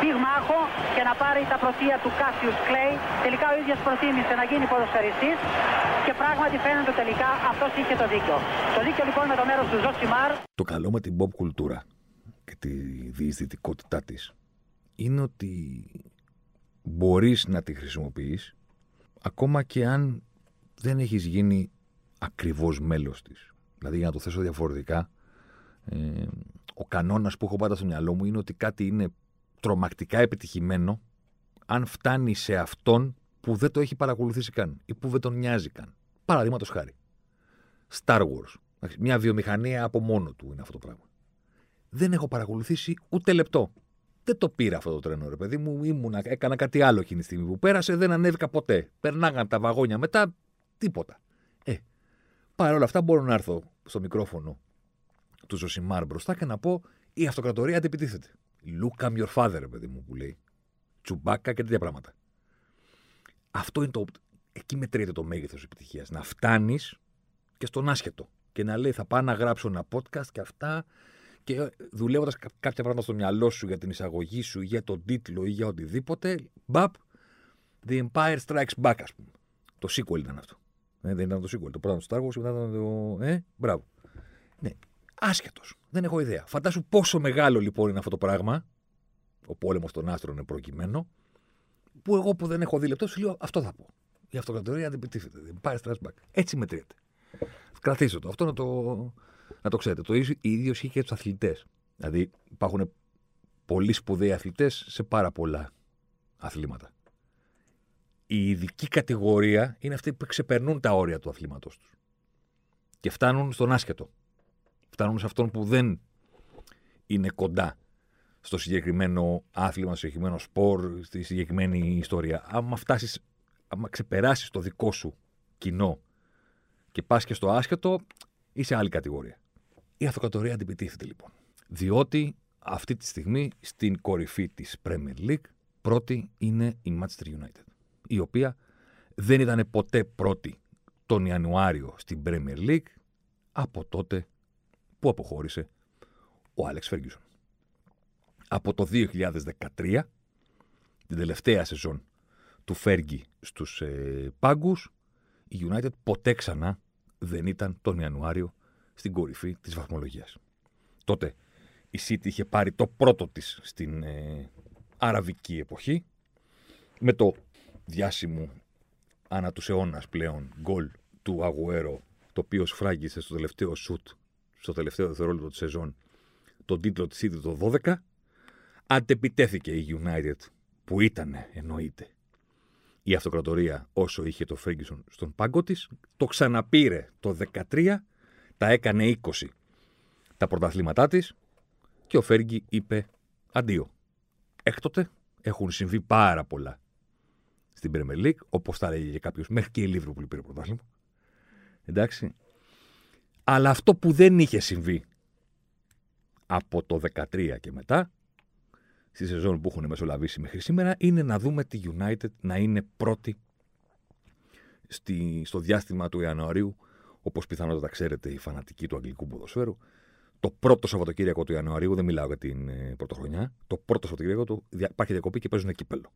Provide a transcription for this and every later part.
πυγμάχο και να πάρει τα πρωτεία του Κάσιους Κλέη. Τελικά ο ίδιος προτίμησε να γίνει ποδοσφαιριστής και πράγματι φαίνεται τελικά αυτός είχε το δίκιο. Το δίκιο λοιπόν με το μέρος του Ζωσιμάρ. Το καλό με την pop κουλτούρα και τη διεισδυτικότητά της είναι ότι μπορείς να τη χρησιμοποιείς ακόμα και αν δεν έχεις γίνει ακριβώς μέλος της. Δηλαδή για να το θέσω διαφορετικά, ε, ο κανόνας που έχω πάντα στο μυαλό μου είναι ότι κάτι είναι τρομακτικά επιτυχημένο αν φτάνει σε αυτόν που δεν το έχει παρακολουθήσει καν ή που δεν τον νοιάζει καν. Παραδείγματος χάρη. Star Wars. Μια βιομηχανία από μόνο του είναι αυτό το πράγμα. Δεν έχω παρακολουθήσει ούτε λεπτό. Δεν το πήρα αυτό το τρένο, ρε παιδί μου. Ήμουνα, έκανα κάτι άλλο εκείνη τη στιγμή που πέρασε, δεν ανέβηκα ποτέ. Περνάγαν τα βαγόνια μετά, τίποτα. Ε, παρ' όλα αυτά μπορώ να έρθω στο μικρόφωνο του Ζωσιμάρ μπροστά και να πω η αυτοκρατορία αντιπιτίθεται. Look I'm your father, ρε παιδί μου, που λέει. Τσουμπάκα και τέτοια πράγματα. Αυτό είναι το. Εκεί μετριέται το μέγεθος επιτυχίας. Να φτάνεις και στον άσχετο. Και να λέει, θα πάω να γράψω ένα podcast και αυτά. Και δουλεύοντας κάποια πράγματα στο μυαλό σου για την εισαγωγή σου, για τον τίτλο ή για οτιδήποτε, μπαπ, The Empire Strikes Back, ας πούμε. Το sequel ήταν αυτό. Ε, δεν ήταν το sequel. Το πρώτο του Star Wars, μετά ήταν το. Ε, μπράβο. Ναι, άσχετος. Δεν έχω ιδέα. Φαντάσου πόσο μεγάλο λοιπόν είναι αυτό το πράγμα. Ο πόλεμος των άστρων είναι προκειμένο. Που εγώ που δεν έχω δει λεπτό, σου λέω αυτό θα πω. Η αυτοκρατορία αντιπιτίθεται. Δεν πάει back. Έτσι μετριέται. Κρατήστε το. Αυτό να το, να το ξέρετε. Το ίδιο, ίδιος ισχύει και τους αθλητές. Δηλαδή υπάρχουν πολύ σπουδαίοι αθλητές σε πάρα πολλά αθλήματα. Η ειδική κατηγορία είναι αυτοί που ξεπερνούν τα όρια του αθλήματό τους. Και φτάνουν στον άσχετο. Φτάνουν σε αυτόν που δεν είναι κοντά στο συγκεκριμένο άθλημα, στο συγκεκριμένο σπορ, στη συγκεκριμένη ιστορία. Άμα φτάσεις, άμα ξεπεράσεις το δικό σου κοινό και πας και στο άσχετο, είσαι άλλη κατηγορία. Η αυτοκρατορία αντιπιτίθεται λοιπόν. Διότι αυτή τη στιγμή στην κορυφή της Premier League πρώτη είναι η Manchester United. Η οποία δεν ήταν ποτέ πρώτη τον Ιανουάριο στην Premier League από τότε που αποχώρησε; Ο Άλεξ Φέργκισον από το 2013, την τελευταία σεζόν του Φέργκη στους ε, πάγκους, η United ποτέ ξανά δεν ήταν τον Ιανουάριο στην κορυφή της βαθμολογίας. Τότε η City είχε πάρει το πρώτο της στην ε, αραβική εποχή, με το διάσημο ανά τους αιώνας πλέον γκολ του Αγουέρο, το οποίος σφράγγισε στο τελευταίο σουτ, στο τελευταίο δευτερόλεπτο της σεζόν, τον τίτλο της City το 12, αντεπιτέθηκε η United που ήταν εννοείται η αυτοκρατορία όσο είχε το Ferguson στον πάγκο της, το ξαναπήρε το 13, τα έκανε 20 τα πρωταθλήματά της και ο Φέργκη είπε αντίο. Έκτοτε έχουν συμβεί πάρα πολλά στην Premier League, όπως θα έλεγε κάποιος, μέχρι και η Λίβρου πήρε πρωτάθλημα. Εντάξει. Αλλά αυτό που δεν είχε συμβεί από το 13 και μετά στη σεζόν που έχουν μεσολαβήσει μέχρι σήμερα είναι να δούμε τη United να είναι πρώτη στη, στο διάστημα του Ιανουαρίου, όπως πιθανότατα ξέρετε οι φανατικοί του αγγλικού ποδοσφαίρου. Το πρώτο Σαββατοκύριακο του Ιανουαρίου, δεν μιλάω για την ε, πρωτοχρονιά, το πρώτο Σαββατοκύριακο του υπάρχει διακοπή και παίζουν κύπελο.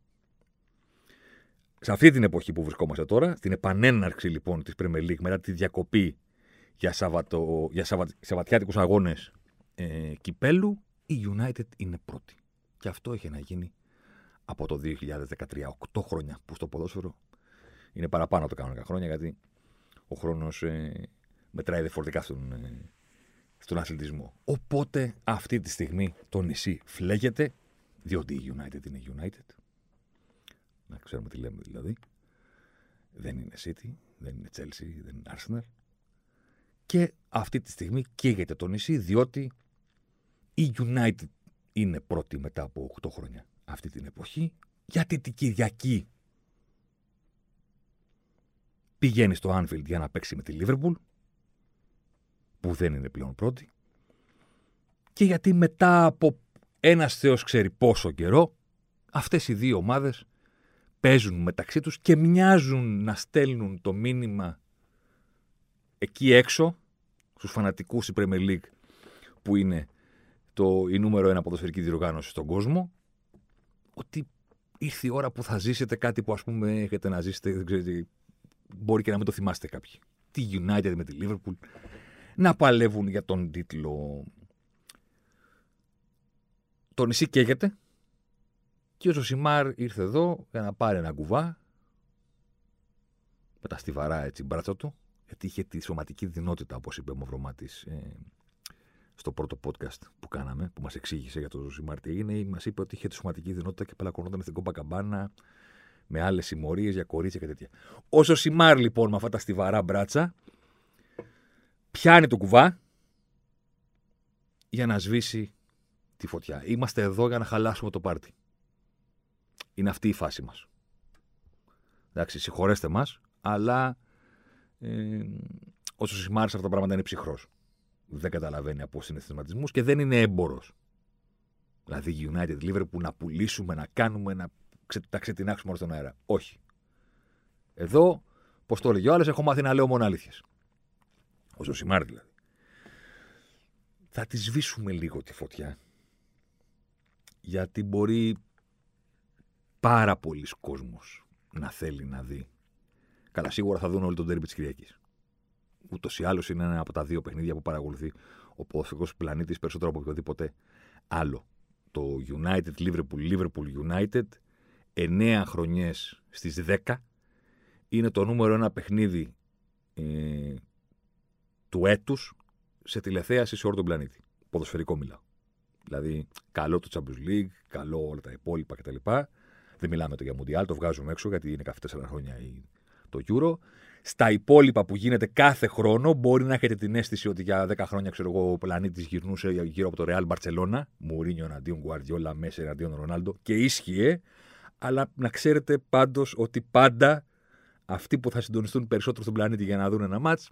Σε αυτή την εποχή που βρισκόμαστε τώρα, στην επανέναρξη λοιπόν της Premier League μετά τη διακοπή για, Σαββατο, για Σαββα, Σαββατιάτικους αγώνες ε, κυπέλου, η United είναι πρώτη. Και αυτό έχει να γίνει από το 2013. Οκτώ χρόνια που στο ποδόσφαιρο είναι παραπάνω από τα κανονικά χρόνια γιατί ο χρόνος ε, μετράει διαφορετικά στον, ε, στον αθλητισμό. Οπότε αυτή τη στιγμή το νησί φλέγεται, διότι η United είναι United. Να ξέρουμε τι λέμε δηλαδή. Δεν είναι City, δεν είναι Chelsea, δεν είναι Arsenal. Και αυτή τη στιγμή καίγεται το νησί, διότι η United είναι πρώτη μετά από 8 χρόνια αυτή την εποχή, γιατί την Κυριακή πηγαίνει στο Anfield για να παίξει με τη Liverpool, που δεν είναι πλέον πρώτη, και γιατί μετά από ένας θεός ξέρει πόσο καιρό, αυτές οι δύο ομάδες παίζουν μεταξύ τους και μοιάζουν να στέλνουν το μήνυμα εκεί έξω, στους φανατικούς της Premier League, που είναι το, η νούμερο ένα ποδοσφαιρική διοργάνωση στον κόσμο, ότι ήρθε η ώρα που θα ζήσετε κάτι που ας πούμε έχετε να ζήσετε, δεν ξέρετε, μπορεί και να μην το θυμάστε κάποιοι. Τη United με τη Liverpool, να παλεύουν για τον τίτλο. Το νησί καίγεται και ο Ζωσιμάρ ήρθε εδώ για να πάρει ένα κουβά με τα στιβαρά έτσι μπράτσα του γιατί είχε τη σωματική δεινότητα όπως είπε ο Μαυρομάτης ε, στο πρώτο podcast που κάναμε, που μας εξήγησε για το Ζωσιμάρ τι έγινε, μας είπε ότι είχε τη σωματική δεινότητα και πλακωνόταν στην Κοπακαμπάνα με άλλες συμμορίες για κορίτσια και τέτοια. Ο Ζωσιμάρ λοιπόν με αυτά τα στιβαρά μπράτσα πιάνει το κουβά για να σβήσει τη φωτιά. Είμαστε εδώ για να χαλάσουμε το πάρτι. Είναι αυτή η φάση μας. Εντάξει, συγχωρέστε μας, αλλά ε, όσο σημάρισε αυτά τα πράγματα είναι ψυχρός δεν καταλαβαίνει από συναισθηματισμούς και δεν είναι έμπορος. Δηλαδή United Liverpool να πουλήσουμε, να κάνουμε, να τα ξετινάξουμε όλο στον αέρα. Όχι. Εδώ, πώς το έλεγε ο άλλος, έχω μάθει να λέω μόνο αλήθειες. Ο Ζωσιμάρ δηλαδή. Θα τη σβήσουμε λίγο τη φωτιά. Γιατί μπορεί πάρα πολλοί κόσμος να θέλει να δει. Καλά, σίγουρα θα δουν όλοι τον τέρμι τη Κυριακή ούτως ή άλλως είναι ένα από τα δύο παιχνίδια που παρακολουθεί ο ποδοσφαιρικός πλανήτης περισσότερο από οποιοδήποτε άλλο. Το United Liverpool, Liverpool United, 9 χρονιές στις 10 είναι το νούμερο ένα παιχνίδι ε, του έτους σε τηλεθέαση σε όλο τον πλανήτη. Ποδοσφαιρικό μιλάω. Δηλαδή, καλό το Champions League, καλό όλα τα υπόλοιπα κτλ. Δεν μιλάμε το για Mundial, το βγάζουμε έξω γιατί είναι κάθε 4 χρόνια το Euro στα υπόλοιπα που γίνεται κάθε χρόνο, μπορεί να έχετε την αίσθηση ότι για 10 χρόνια ξέρω εγώ, ο πλανήτης γυρνούσε γύρω από το Real Barcelona. Μουρίνιο εναντίον Guardiola, Μέση εναντίον Ρονάλντο και ίσχυε. Αλλά να ξέρετε πάντως ότι πάντα αυτοί που θα συντονιστούν περισσότερο στον πλανήτη για να δουν ένα μάτς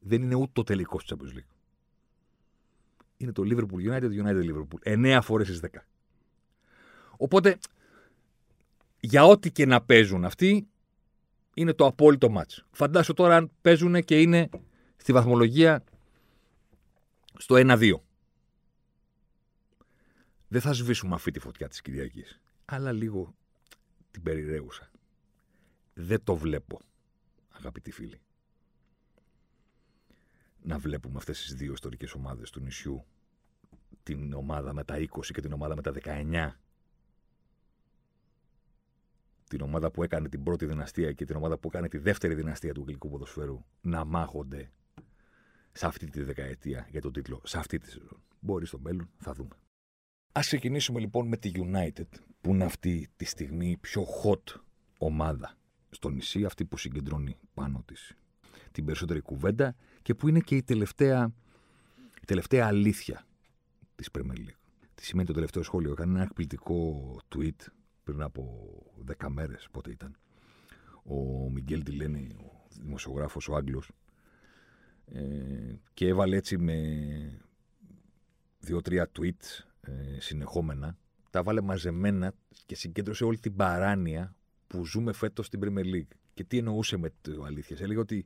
δεν είναι ούτε το τελικό του Champions League. Είναι το Liverpool United, United Liverpool. 9 φορές στι 10. Οπότε, για ό,τι και να παίζουν αυτοί, είναι το απόλυτο μάτς. Φαντάσου τώρα αν παίζουν και είναι στη βαθμολογία στο 1-2. Δεν θα σβήσουμε αυτή τη φωτιά της Κυριακής, αλλά λίγο την περιραίουσα. Δεν το βλέπω, αγαπητοί φίλοι. Να βλέπουμε αυτές τις δύο ιστορικές ομάδες του νησιού, την ομάδα με τα 20 και την ομάδα με τα 19, την ομάδα που έκανε την πρώτη δυναστεία και την ομάδα που έκανε τη δεύτερη δυναστεία του αγγλικού ποδοσφαίρου να μάχονται σε αυτή τη δεκαετία για τον τίτλο, σε αυτή τη σεζόν. Μπορεί στο μέλλον, θα δούμε. Α ξεκινήσουμε λοιπόν με τη United, που είναι αυτή τη στιγμή η πιο hot ομάδα στο νησί, αυτή που συγκεντρώνει πάνω της την περισσότερη κουβέντα και που είναι και η τελευταία, η τελευταία αλήθεια της Premier League. Τι σημαίνει το τελευταίο σχόλιο; Έκανε ένα εκπληκτικό tweet πριν από δέκα μέρες, πότε ήταν. Ο Μιγγέλ Τιλένη, ο δημοσιογράφος, ο Άγγλος, ε, και έβαλε έτσι με δύο-τρία tweets ε, συνεχόμενα, τα βάλε μαζεμένα και συγκέντρωσε όλη την παράνοια που ζούμε φέτος στην Premier League. Και τι εννοούσε με το αλήθεια. Έλεγε ότι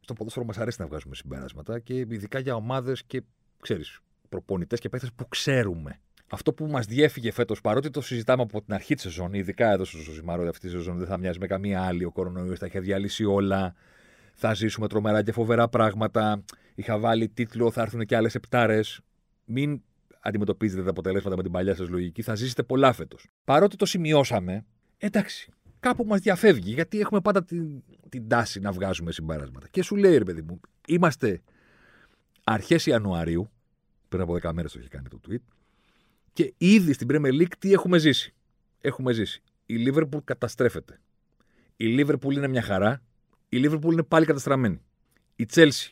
στο ποδόσφαιρο μας αρέσει να βγάζουμε συμπεράσματα και ειδικά για ομάδες και ξέρεις, προπονητές και παίχτε που ξέρουμε αυτό που μας διέφυγε φέτος, παρότι το συζητάμε από την αρχή της σεζόν, ειδικά εδώ στο Ζωσιμάρο, αυτή τη σεζόν δεν θα μοιάζει με καμία άλλη. Ο κορονοϊός τα είχε διαλύσει όλα. Θα ζήσουμε τρομερά και φοβερά πράγματα. Είχα βάλει τίτλο, θα έρθουν και άλλες επτάρες. Μην αντιμετωπίζετε τα αποτελέσματα με την παλιά σας λογική. Θα ζήσετε πολλά φέτος. Παρότι το σημειώσαμε, εντάξει, κάπου μας διαφεύγει, γιατί έχουμε πάντα την, την τάση να βγάζουμε συμπεράσματα. Και σου λέει, ρε παιδί μου, είμαστε αρχές Ιανουαρίου, πριν από 10 μέρες το έχει κάνει το tweet, και ήδη στην Premier League τι έχουμε ζήσει; Έχουμε ζήσει. Η Liverpool καταστρέφεται. Η Liverpool είναι μια χαρά. Η Liverpool είναι πάλι καταστραμμένη. Η Chelsea.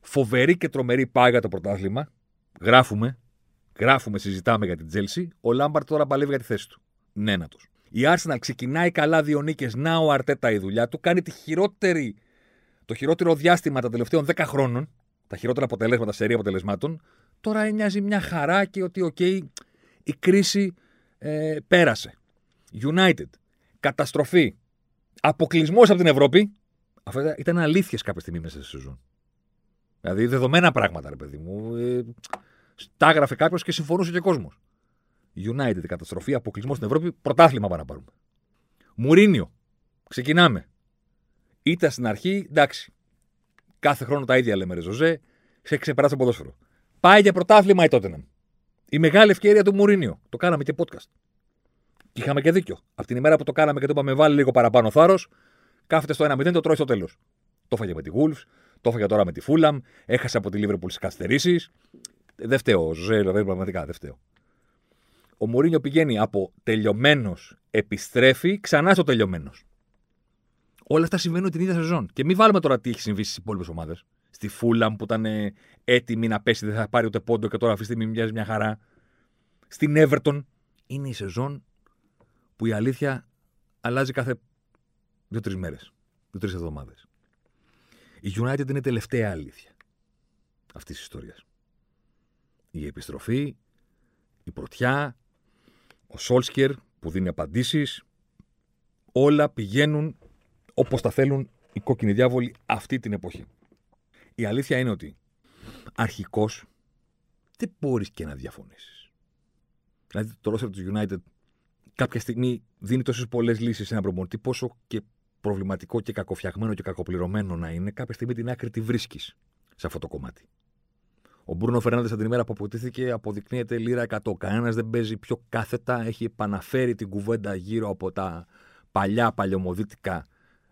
Φοβερή και τρομερή πάει για το πρωτάθλημα. Γράφουμε. Γράφουμε, συζητάμε για την Chelsea. Ο Λάμπαρντ τώρα παλεύει για τη θέση του. Ένατος. Η Arsenal ξεκινάει καλά δύο νίκες. Να ο Αρτέτα η δουλειά του κάνει τη χειρότερη, το χειρότερο διάστημα των τελευταίων 10 χρόνων. Τα χειρότερα αποτελέσματα, σερί αποτελεσμάτων. Τώρα μοιάζει μια χαρά και ότι, οκ, η κρίση ε, πέρασε. United. Καταστροφή. Αποκλεισμός από την Ευρώπη. Αυτά ήταν αλήθειες κάποια στιγμή μέσα στη σεζόν. Δηλαδή δεδομένα πράγματα, ρε παιδί μου. Ε, τα έγραφε κάποιος και συμφωνούσε και ο κόσμος. United, καταστροφή, αποκλεισμός στην Ευρώπη, πρωτάθλημα πάμε να πάρουμε. Μουρίνιο. Ξεκινάμε. Ήταν στην αρχή, εντάξει. Κάθε χρόνο τα ίδια λέμε, ρε Ζωζέ. Σε ξεπεράσει το ποδόσφαιρο. Πάει για πρωτάθλημα η Tottenham. Η μεγάλη ευκαιρία του Μουρίνιο. Το κάναμε και podcast. Και είχαμε και δίκιο. Από την ημέρα που το κάναμε και το είπαμε, βάλει λίγο παραπάνω θάρρος, κάθεται στο 1-0, το τρώει στο τέλος. Το έφαγε με τη Wolves, το έφαγε τώρα με τη Fulham, έχασε από τη Liverpool στις καθυστερήσεις. Δεν φταίω, Ζωζέ, δηλαδή πραγματικά δεν φταίω. Ο Μουρίνιο πηγαίνει από τελειωμένος, επιστρέφει ξανά στο τελειωμένος. Όλα αυτά συμβαίνουν την ίδια σεζόν. Και μην βάλουμε τώρα τι έχει συμβεί στις υπόλοιπες ομάδες. Στη Fulham που ήταν έτοιμη να πέσει, δεν θα πάρει ούτε πόντο και τώρα αυτή τη στιγμή μοιάζει μια χαρά. Στην Everton είναι η σεζόν που η αλήθεια αλλάζει κάθε δύο-τρεις μέρες, δύο-τρεις εβδομάδες. Η United είναι η τελευταία αλήθεια αυτής της ιστορίας. Η επιστροφή, η πρωτιά, ο Σόλσκερ που δίνει απαντήσεις, όλα πηγαίνουν όπως τα θέλουν οι κόκκινοι διάβολοι αυτή την εποχή. Η αλήθεια είναι ότι αρχικώς δεν μπορείς και να διαφωνήσεις. Δηλαδή το ρόστερ του United κάποια στιγμή δίνει τόσες πολλές λύσεις σε ένα προπονητή, πόσο και προβληματικό και κακοφτιαγμένο και κακοπληρωμένο να είναι, κάποια στιγμή την άκρη τη βρίσκεις σε αυτό το κομμάτι. Ο Μπρούνο Φερνάνδε από την ημέρα που αποτίθηκε αποδεικνύεται λίρα 100. Κανένας δεν παίζει πιο κάθετα. Έχει επαναφέρει την κουβέντα γύρω από τα παλιά παλαιομοδίτικα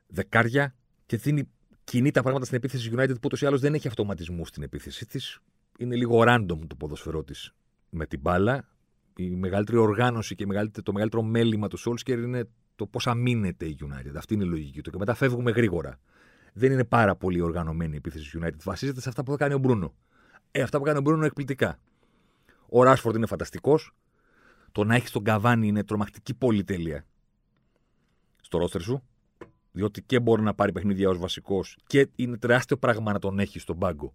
δεκάρια και δίνει κινεί τα πράγματα στην επίθεση United που ούτως ή άλλως δεν έχει αυτοματισμού στην επίθεσή της. Είναι λίγο random το ποδοσφαιρό της με την μπάλα η μεγαλύτερη οργάνωση και το μεγαλύτερο μέλημα του Σόλσκερ είναι το πώς αμήνεται η United. Αυτή είναι η λογική του. Και μετά φεύγουμε γρήγορα. Δεν είναι πάρα πολύ οργανωμένη η επίθεση του United. Βασίζεται σε αυτά που θα κάνει ο Μπρούνο. Ε, αυτά που κάνει ο Μπρούνο είναι εκπληκτικά. Ο Ράσφορντ είναι φανταστικός. Το να έχεις τον Καβάνι είναι τρομακτική πολυτέλεια στο ρόστερ σου. Διότι και μπορεί να πάρει παιχνίδια ως βασικός και είναι τεράστιο πράγμα να τον έχεις στον πάγκο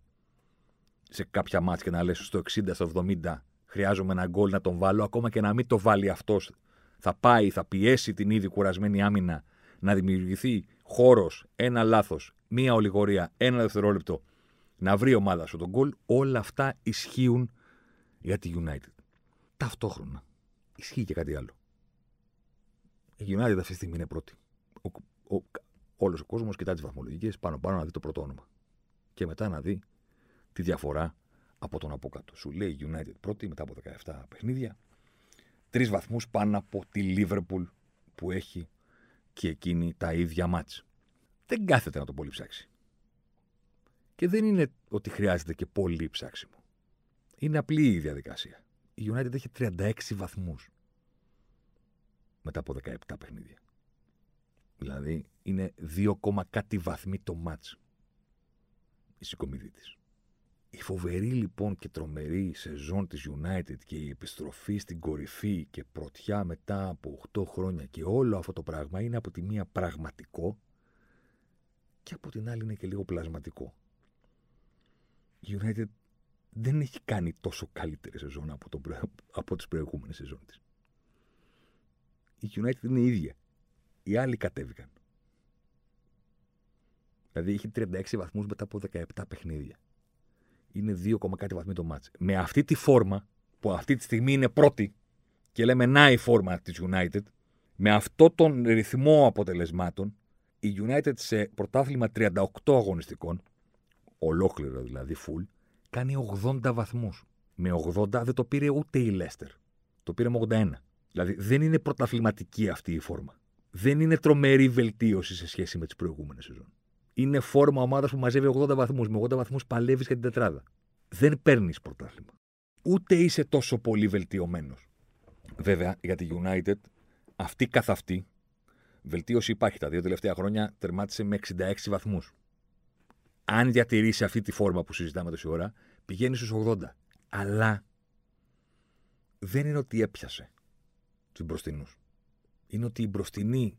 σε κάποια μάτια και να λες στο 60, στο 70 χρειάζομαι ένα γκολ να τον βάλω, ακόμα και να μην το βάλει αυτός. Θα πάει, θα πιέσει την ήδη κουρασμένη άμυνα να δημιουργηθεί χώρος, ένα λάθος, μία ολιγορία, ένα δευτερόλεπτο, να βρει ομάδα σου τον γκολ. Όλα αυτά ισχύουν για τη United. Ταυτόχρονα ισχύει και κάτι άλλο. Η United αυτή τη στιγμή είναι πρώτη. Ο, ο, όλος ο κόσμος κοιτά τις βαθμολογικές πάνω πάνω να δει το πρώτο όνομα. Και μετά να δει τη διαφορά από τον από κάτω. Σου λέει United πρώτη μετά από 17 παιχνίδια. Τρεις βαθμούς πάνω από τη Liverpool που έχει και εκείνη τα ίδια μάτς. Δεν κάθεται να το πολύ ψάξει. Και δεν είναι ότι χρειάζεται και πολύ ψάξιμο. Είναι απλή η διαδικασία. Η United έχει 36 βαθμούς μετά από 17 παιχνίδια. Δηλαδή είναι 2, κάτι βαθμοί το μάτς η συγκομιδή της. Η φοβερή λοιπόν και τρομερή σεζόν της United και η επιστροφή στην κορυφή και πρωτιά μετά από 8 χρόνια και όλο αυτό το πράγμα είναι από τη μία πραγματικό και από την άλλη είναι και λίγο πλασματικό. Η United δεν έχει κάνει τόσο καλύτερη σεζόν από, το, από τις προηγούμενες σεζόν της. Η United είναι η ίδια. Οι άλλοι κατέβηκαν. Δηλαδή έχει 36 βαθμούς μετά από 17 παιχνίδια είναι 2, κάτι βαθμοί το μάτς. Με αυτή τη φόρμα, που αυτή τη στιγμή είναι πρώτη, και λέμε να η φόρμα της United, με αυτό τον ρυθμό αποτελεσμάτων, η United σε πρωτάθλημα 38 αγωνιστικών, ολόκληρο δηλαδή, full, κάνει 80 βαθμούς. Με 80 δεν το πήρε ούτε η Leicester. Το πήρε με 81. Δηλαδή δεν είναι πρωταθληματική αυτή η φόρμα. Δεν είναι τρομερή βελτίωση σε σχέση με τις προηγούμενες σεζόν είναι φόρμα ομάδας που μαζεύει 80 βαθμούς. Με 80 βαθμούς παλεύεις για την τετράδα. Δεν παίρνεις πρωτάθλημα. Ούτε είσαι τόσο πολύ βελτιωμένος. Βέβαια, για τη United, αυτή καθ' αυτή, βελτίωση υπάρχει. Τα δύο τελευταία χρόνια τερμάτισε με 66 βαθμούς. Αν διατηρήσει αυτή τη φόρμα που συζητάμε τόση ώρα, πηγαίνει στους 80. Αλλά δεν είναι ότι έπιασε τους μπροστινούς. Είναι ότι οι μπροστινοί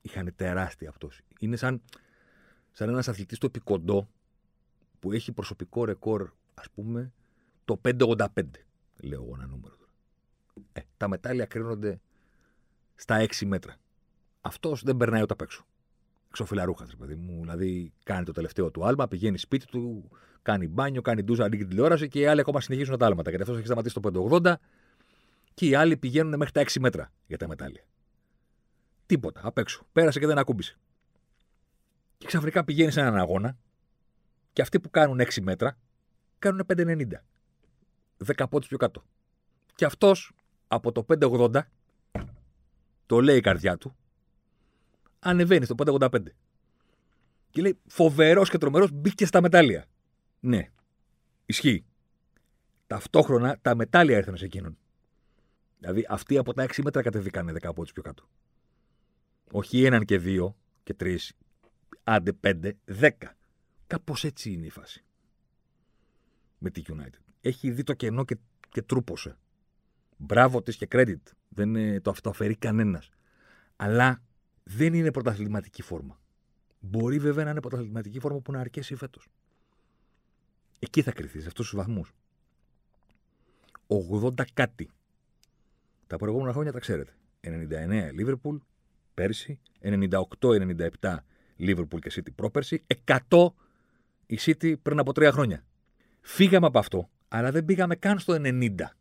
είχαν τεράστια πτώση. Είναι σαν, σαν ένας αθλητής στο επικοντό που έχει προσωπικό ρεκόρ, ας πούμε, το 585. Λέω εγώ ένα νούμερο τώρα. Ε, τα μετάλλια κρίνονται στα 6 μέτρα. Αυτός δεν περνάει ούτε απ' έξω. Εξοφυλαρούχα, παιδί μου. Δηλαδή, κάνει το τελευταίο του άλμα, πηγαίνει σπίτι του, κάνει μπάνιο, κάνει ντούζα, ανοίγει την τηλεόραση και οι άλλοι ακόμα συνεχίζουν τα άλματα. Γιατί αυτό έχει σταματήσει το 580 και οι άλλοι πηγαίνουν μέχρι τα 6 μέτρα για τα μετάλλια. Τίποτα, απ' έξω. Πέρασε και δεν ακούμπησε. Και ξαφνικά πηγαίνει σε έναν αγώνα και αυτοί που κάνουν 6 μέτρα κάνουν 5,90. 10 πόντους πιο κάτω. Και αυτός από το 5,80 το λέει η καρδιά του, ανεβαίνει στο 5,85. Και λέει φοβερός και τρομερός μπήκε στα μετάλλια. Ναι, ισχύει. Ταυτόχρονα τα μετάλλια ήρθαν σε εκείνον. Δηλαδή αυτοί από τα 6 μέτρα κατεβήκανε 10 πόντους πιο κάτω. Όχι έναν και δύο και τρεις, άντε πέντε, δέκα. Κάπως έτσι είναι η φάση. Με τη United. Έχει δει το κενό και, και τρούπωσε. Μπράβο της και credit. Δεν ε, το αυτοαφαιρεί κανένας. Αλλά δεν είναι πρωταθληματική φόρμα. Μπορεί βέβαια να είναι πρωταθληματική φόρμα που να αρκέσει φέτος. Εκεί θα κρυθείς, σε αυτούς τους βαθμούς. 80 κάτι. Τα προηγούμενα χρόνια τα ξέρετε. 99 Λίβερπουλ, πέρσι, 98-97 Liverpool και City πρόπερσι, 100 η City πριν από τρία χρόνια. Φύγαμε από αυτό, αλλά δεν πήγαμε καν στο 90.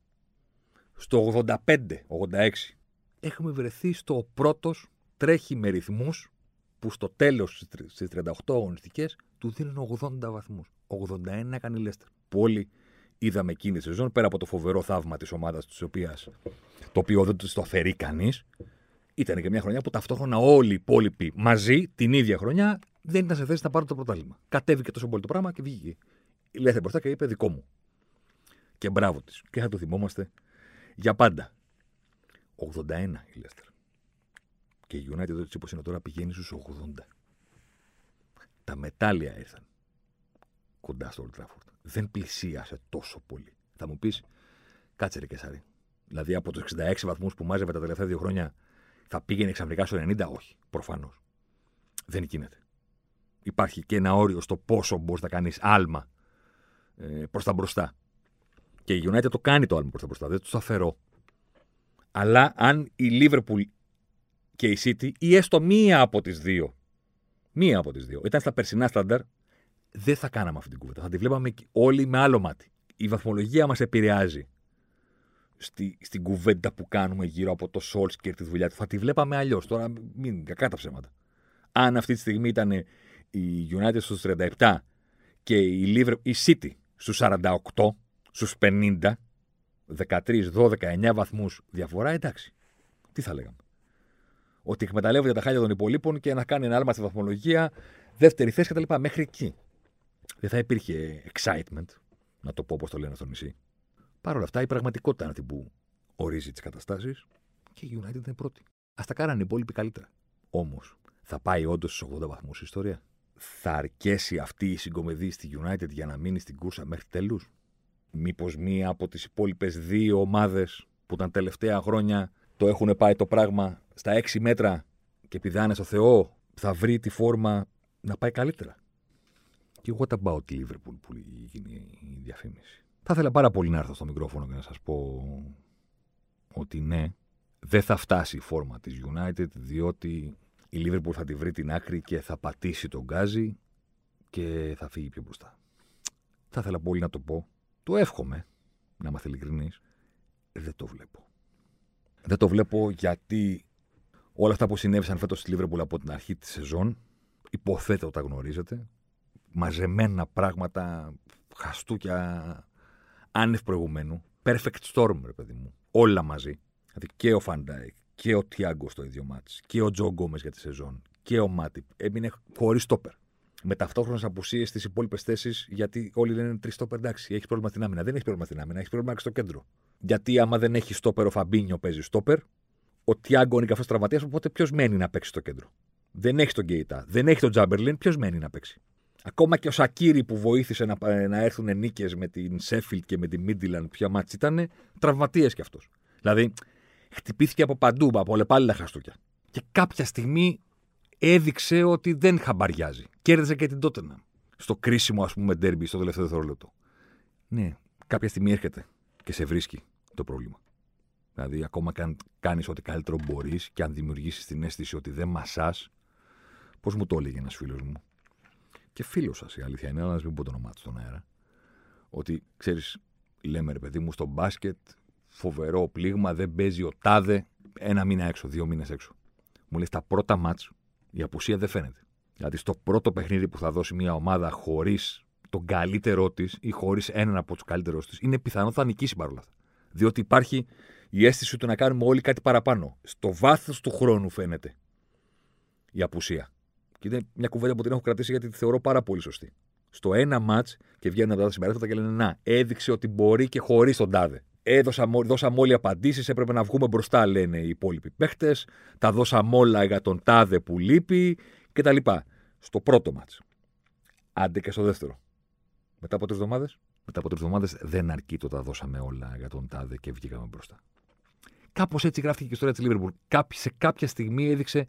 Στο 85-86 έχουμε βρεθεί στο πρώτος τρέχει με ρυθμούς που στο τέλος στις 38 αγωνιστικές του δίνουν 80 βαθμούς. 81 έκανε η Λέστερ. Που όλοι είδαμε εκείνη τη σεζόν, πέρα από το φοβερό θαύμα της ομάδας της οποίας το οποίο δεν το αφαιρεί κανείς, ήταν και μια χρονιά που ταυτόχρονα όλοι οι υπόλοιποι μαζί την ίδια χρονιά δεν ήταν σε θέση να πάρουν το πρωτάθλημα. Κατέβηκε τόσο πολύ το πράγμα και βγήκε. Η Λέστερ μπροστά και είπε δικό μου. Και μπράβο της. Και θα το θυμόμαστε για πάντα. 81 η Λέστερ. Και η United έτσι όπω είναι τώρα πηγαίνει στους 80. Τα μετάλλια ήρθαν κοντά στο Old Trafford. Δεν πλησίασε τόσο πολύ. Θα μου πεις, κάτσε ρε Κεσάρι. Δηλαδή από τους 66 βαθμούς που μάζευε τα τελευταία δύο χρόνια θα πήγαινε ξαφνικά στο 90. Όχι, προφανώς. Δεν γίνεται. Υπάρχει και ένα όριο στο πόσο μπορεί να κάνεις άλμα ε, προς τα μπροστά. Και η United το κάνει το άλμα προς τα μπροστά. Δεν του το αφαιρώ. Αλλά αν η Liverpool και η City ή έστω μία από τις δύο. Μία από τις δύο. Ήταν στα περσινά στάνταρ, δεν θα κάναμε αυτή την κουβέντα. Θα τη βλέπαμε όλοι με άλλο μάτι. Η βαθμολογία μας επηρεάζει στη, στην κουβέντα που κάνουμε γύρω από το και τη δουλειά του. Θα τη βλέπαμε αλλιώς. Τώρα μην κακά τα ψέματα. Αν αυτή τη στιγμή ήταν η United στους 37 και η, Liverpool, η City στους 48, στους 50, 13, 12, 9 βαθμούς διαφορά, εντάξει. Τι θα λέγαμε ότι εκμεταλλεύονται τα χάλια των υπολείπων και να κάνει ένα άλμα στη βαθμολογία, δεύτερη θέση κτλ. Μέχρι εκεί. Δεν θα υπήρχε excitement, να το πω όπως το λένε στο νησί. Παρ' όλα αυτά, η πραγματικότητα είναι αυτή που ορίζει τις καταστάσεις και η United είναι πρώτη. Α τα κάνανε οι υπόλοιποι καλύτερα. Όμως, θα πάει όντως στους 80 βαθμούς η ιστορία; Θα αρκέσει αυτή η συγκομιδή στη United για να μείνει στην κούρσα μέχρι τέλους; Μήπως μία από τις υπόλοιπες δύο ομάδες που τα τελευταία χρόνια το έχουν πάει το πράγμα στα έξι μέτρα και πηδάνε στο Θεό, θα βρει τη φόρμα να πάει καλύτερα; Και what about Liverpool που γίνει η διαφήμιση. Θα ήθελα πάρα πολύ να έρθω στο μικρόφωνο και να σας πω ότι ναι, δεν θα φτάσει η φόρμα της United διότι η Liverpool θα τη βρει την άκρη και θα πατήσει τον γκάζι και θα φύγει πιο μπροστά. Θα ήθελα πολύ να το πω. Το εύχομαι, να είμαστε ειλικρινείς. Δεν το βλέπω. Δεν το βλέπω γιατί όλα αυτά που συνέβησαν φέτος στη Λίβερπουλ από την αρχή της σεζόν, υποθέτω τα γνωρίζετε. Μαζεμένα πράγματα, χαστούκια άνευ προηγουμένου. Perfect storm, ρε παιδί μου. Όλα μαζί. Δηλαδή και ο Φαντάικ και ο Τιάγκο στο ίδιο ματς και ο Τζο Γκόμε για τη σεζόν και ο Μάτιπ έμεινε χωρίς τόπερ. Με ταυτόχρονες απουσίες στις υπόλοιπες θέσεις, γιατί όλοι λένε τρεις τόπερ. Εντάξει, έχει πρόβλημα στην άμυνα. Δεν έχει πρόβλημα στην άμυνα, έχει πρόβλημα και στο κέντρο. Γιατί άμα δεν έχει στόπερ, ο Φαμπίνιο παίζει στόπερ. Ο Τιάγκο είναι καφές τραυματίας, οπότε ποιος μένει να παίξει στο κέντρο; Δεν έχει τον Γκέιτα, δεν έχει τον Τζάμπερλιν, ποιος μένει να παίξει; Ακόμα και ο Σακύρη που βοήθησε να, να έρθουν νίκες με την Σέφιλτ και με την Μίντιλαν, ποια μάτς ήταν, τραυματίες κι αυτός. Δηλαδή, χτυπήθηκε από παντού, από λεπάλληλα χαστούκια. Και κάποια στιγμή έδειξε ότι δεν χαμπαριάζει. Κέρδισε και την τότε στο κρίσιμο, ας πούμε, ντέρμπι στο τελευταίο δευτερόλεπτο. Ναι, κάποια στιγμή έρχεται και σε βρίσκει το πρόβλημα. Δηλαδή, ακόμα και αν κάνεις ό,τι καλύτερο μπορείς και αν δημιουργήσεις την αίσθηση ότι δεν μασάς, πώς μου το έλεγε ένας φίλος μου; Και φίλος σας, η αλήθεια είναι, αλλά να μην πω το όνομά του στον αέρα. Ότι ξέρεις, λέμε ρε παιδί μου, στο μπάσκετ, φοβερό πλήγμα, δεν παίζει ο τάδε ένα μήνα έξω, δύο μήνες έξω. Μου λέει στα πρώτα μάτς η απουσία δεν φαίνεται. Δηλαδή στο πρώτο παιχνίδι που θα δώσει μια ομάδα χωρίς τον καλύτερό της ή χωρίς έναν από τους καλύτερους της, είναι πιθανό θα νικήσει παρόλα αυτά. Διότι υπάρχει η αίσθηση του να κάνουμε όλοι κάτι παραπάνω. Στο βάθος του χρόνου φαίνεται η απουσία. Και είναι μια κουβέντα που την έχω κρατήσει γιατί τη θεωρώ πάρα πολύ σωστή. Στο ένα ματ και βγαίνουν αυτά τα συμπεράσματα και λένε Να, έδειξε ότι μπορεί και χωρίς τον τάδε. Έδωσα, δώσαμε όλοι απαντήσεις, έπρεπε να βγούμε μπροστά, λένε οι υπόλοιποι παίχτες. Τα δώσαμε όλα για τον τάδε που λείπει κτλ. Στο πρώτο μάτς. Άντε και στο δεύτερο. Μετά από τρεις εβδομάδες; Μετά από τρεις εβδομάδες δεν αρκεί το τα δώσαμε όλα για τον τάδε και βγήκαμε μπροστά. Κάπως έτσι γράφτηκε και η ιστορία της Λίβερπουλ. Σε κάποια στιγμή έδειξε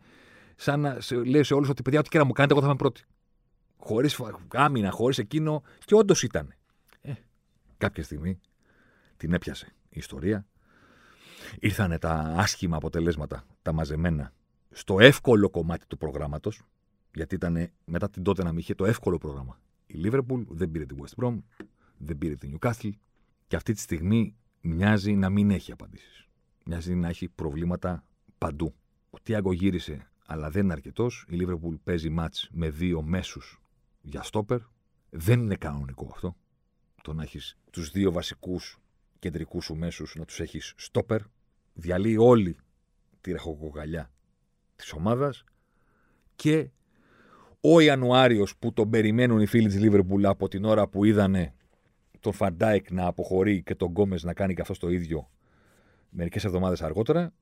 σαν να λέει σε όλους ότι παιδιά, ό,τι και να μου κάνετε, εγώ θα είμαι πρώτη. Χωρίς άμυνα, χωρίς εκείνο. Και όντως ήταν. Ε, κάποια στιγμή την έπιασε η ιστορία. Ήρθανε τα άσχημα αποτελέσματα, τα μαζεμένα, στο εύκολο κομμάτι του προγράμματος. Γιατί ήταν μετά την τότε να μην είχε το εύκολο πρόγραμμα. Η Λίβερπουλ δεν πήρε την West Brom, δεν πήρε την Newcastle και αυτή τη στιγμή μοιάζει να μην έχει απαντήσεις. Μοιάζει να έχει προβλήματα παντού. Ο Τιάγκο γύρισε, αλλά δεν είναι αρκετός. Η Λίβερπουλ παίζει μάτς με δύο μέσους για στόπερ. Δεν είναι κανονικό αυτό. Το να έχεις τους δύο βασικούς κεντρικούς σου μέσους να τους έχεις στόπερ. Διαλύει όλη τη ρεχοκοκαλιά της ομάδας και ο Ιανουάριος που τον περιμένουν οι φίλοι της Λίβερπουλ από την ώρα που είδανε τον Φαντάικ να αποχωρεί και τον Γκόμε να κάνει και αυτό το ίδιο μερικές εβδομάδες αργότερα,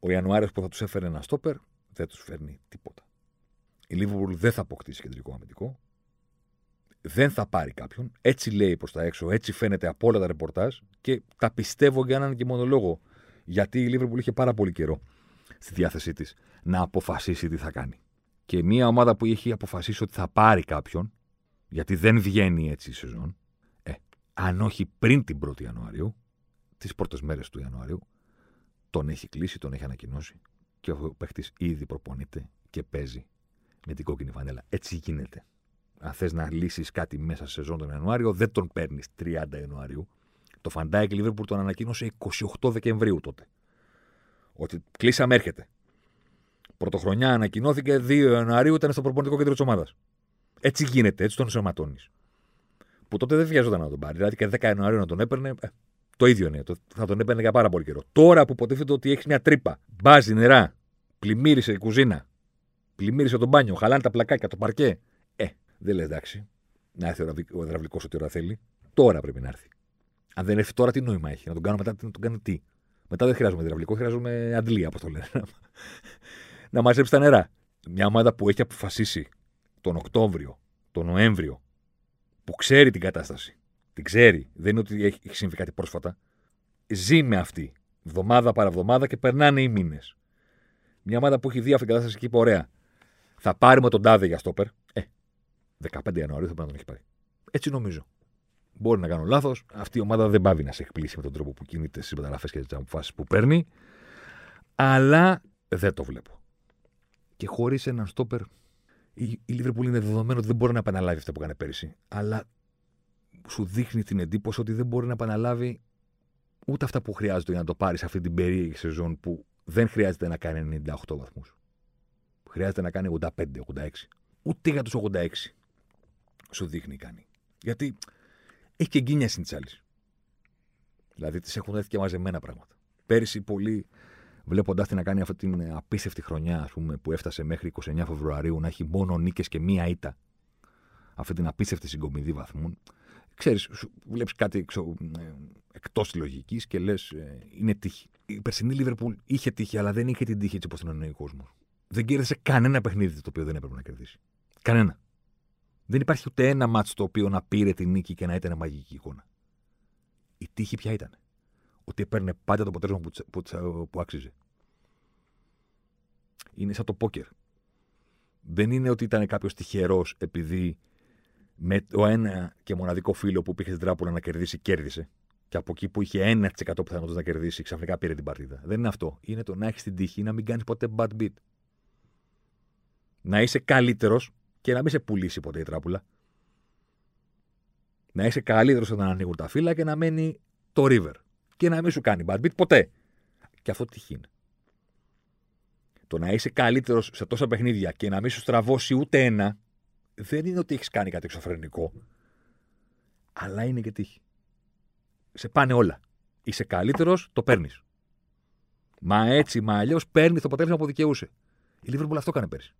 ο Ιανουάριος που θα τους έφερε ένα στόπερ δεν τους φέρνει τίποτα. Η Λίβερπουλ δεν θα αποκτήσει κεντρικό αμυντικό. Δεν θα πάρει κάποιον. Έτσι λέει προς τα έξω, έτσι φαίνεται από όλα τα ρεπορτάζ και τα πιστεύω για έναν και μόνο λόγο. Γιατί η Λίβερπουλ είχε πάρα πολύ καιρό στη διάθεσή της να αποφασίσει τι θα κάνει. Και μια ομάδα που έχει αποφασίσει ότι θα πάρει κάποιον, γιατί δεν βγαίνει έτσι η σεζόν, ε, αν όχι πριν την 1η Ιανουαρίου, τις πρώτες μέρες του Ιανουαρίου, τον έχει κλείσει, τον έχει ανακοινώσει και ο παίχτης ήδη προπονείται και παίζει με την κόκκινη φανέλα. Έτσι γίνεται. Αν θες να λύσεις κάτι μέσα σε σεζόν τον Ιανουάριο, δεν τον παίρνεις 30 Ιανουαρίου. Το Φαντάικ Λίβερπουλ τον ανακοίνωσε 28 Δεκεμβρίου τότε. Ότι κλείσαμε έρχεται. Πρωτοχρονιά ανακοινώθηκε 2 Ιανουαρίου, ήταν στο προπονητικό κέντρο της ομάδας. Έτσι γίνεται, έτσι τον σωματώνει. Που τότε δεν βιαζόταν να τον πάρει. Δηλαδή και 10 Ιανουαρίου να τον έπαιρνε, ε, το ίδιο είναι. θα τον έπαιρνε για πάρα πολύ καιρό. Τώρα που υποτίθεται ότι έχει μια τρύπα, μπάζει νερά, πλημμύρισε η κουζίνα, πλημμύρισε το μπάνιο, χαλάνε τα πλακάκια, το παρκέ. Ε, δεν λες εντάξει. Να έρθει ο υδραυλικός ό,τι ώρα θέλει. Τώρα πρέπει να έρθει. Αν δεν έρθει τώρα, τι νόημα έχει. Να τον κάνω μετά, να τον κάνω τι. Μετά δεν χρειάζομαι υδραυλικό, χρειάζομαι αντλία, όπως το λένε. να μαζέψει τα νερά. Μια ομάδα που έχει αποφασίσει τον Οκτώβριο, τον Νοέμβριο, που ξέρει την κατάσταση, την ξέρει, δεν είναι ότι έχει συμβεί κάτι πρόσφατα, ζει με αυτή, εβδομάδα παραβδομάδα και περνάνε οι μήνες. Μια ομάδα που έχει δει αυτή την κατάσταση και είπε: Ωραία, θα πάρουμε τον τάδε για στόπερ. Ε, 15 Ιανουαρίου θα πρέπει να τον έχει πάρει. Έτσι νομίζω. Μπορεί να κάνω λάθος. Αυτή η ομάδα δεν πάβει να σε εκπλήσει με τον τρόπο που κινείται στις μεταγραφές και τις αποφάσεις που παίρνει. Αλλά δεν το βλέπω. Και χωρίς έναν στόπερ, η, η Λίβερπουλ είναι δεδομένο ότι δεν μπορεί να επαναλάβει αυτά που έκανε πέρυσι. Αλλά σου δείχνει την εντύπωση ότι δεν μπορεί να επαναλάβει ούτε αυτά που χρειάζεται για να το πάρεις σε αυτή την περίεργη σεζόν που δεν χρειάζεται να κάνει 98 βαθμούς. Χρειάζεται να κάνει 85-86. Ούτε για τους 86 σου δείχνει κάνει. Γιατί έχει και γκίνια τη άλλη. Δηλαδή τι έχουν έρθει και μαζεμένα πράγματα. Πέρυσι πολλοί βλέποντάς την να κάνει αυτή την απίστευτη χρονιά ας πούμε, που έφτασε μέχρι 29 Φεβρουαρίου να έχει μόνο νίκες και μία ήττα. Αυτή την απίστευτη συγκομιδή βαθμών. Ξέρεις, βλέπεις κάτι ε, εκτός της λογικής και λες, ε, είναι τύχη. Η περσινή Λίβερπουλ είχε τύχη, αλλά δεν είχε την τύχη έτσι όπως την εννοεί ο κόσμος. Δεν κέρδισε κανένα παιχνίδι το οποίο δεν έπρεπε να κερδίσει. Κανένα. Δεν υπάρχει ούτε ένα μάτσο το οποίο να πήρε την νίκη και να ήταν μαγική εικόνα. Η τύχη ποια ήταν; ότι έπαιρνε πάντα το αποτέλεσμα που, που, που, που άξιζε. Είναι σαν το πόκερ. Δεν είναι ότι ήταν κάποιος τυχερός επειδή με το ένα και μοναδικό φίλο που πήγε στην τράπουλα να κερδίσει, κέρδισε. Και από εκεί που είχε 1% πιθανότητα να κερδίσει, ξαφνικά πήρε την παρτίδα. Δεν είναι αυτό. Είναι το να έχεις την τύχη να μην κάνεις ποτέ bad beat. Να είσαι καλύτερος και να μην σε πουλήσει ποτέ η τράπουλα. Να είσαι καλύτερος όταν ανοίγουν τα φύλλα και να μένει το river. Και να μην σου κάνει bad beat ποτέ. Και αυτό τυχή είναι. Το να είσαι καλύτερος σε τόσα παιχνίδια και να μην σου στραβώσει ούτε ένα, δεν είναι ότι έχεις κάνει κάτι εξωφρενικό. Αλλά είναι και τύχη. Σε πάνε όλα. Είσαι καλύτερος, το παίρνεις. Μα έτσι, μα αλλιώς παίρνει το αποτέλεσμα που δικαιούσε. Η Λίβερπουλ αυτό έκανε πέρσι.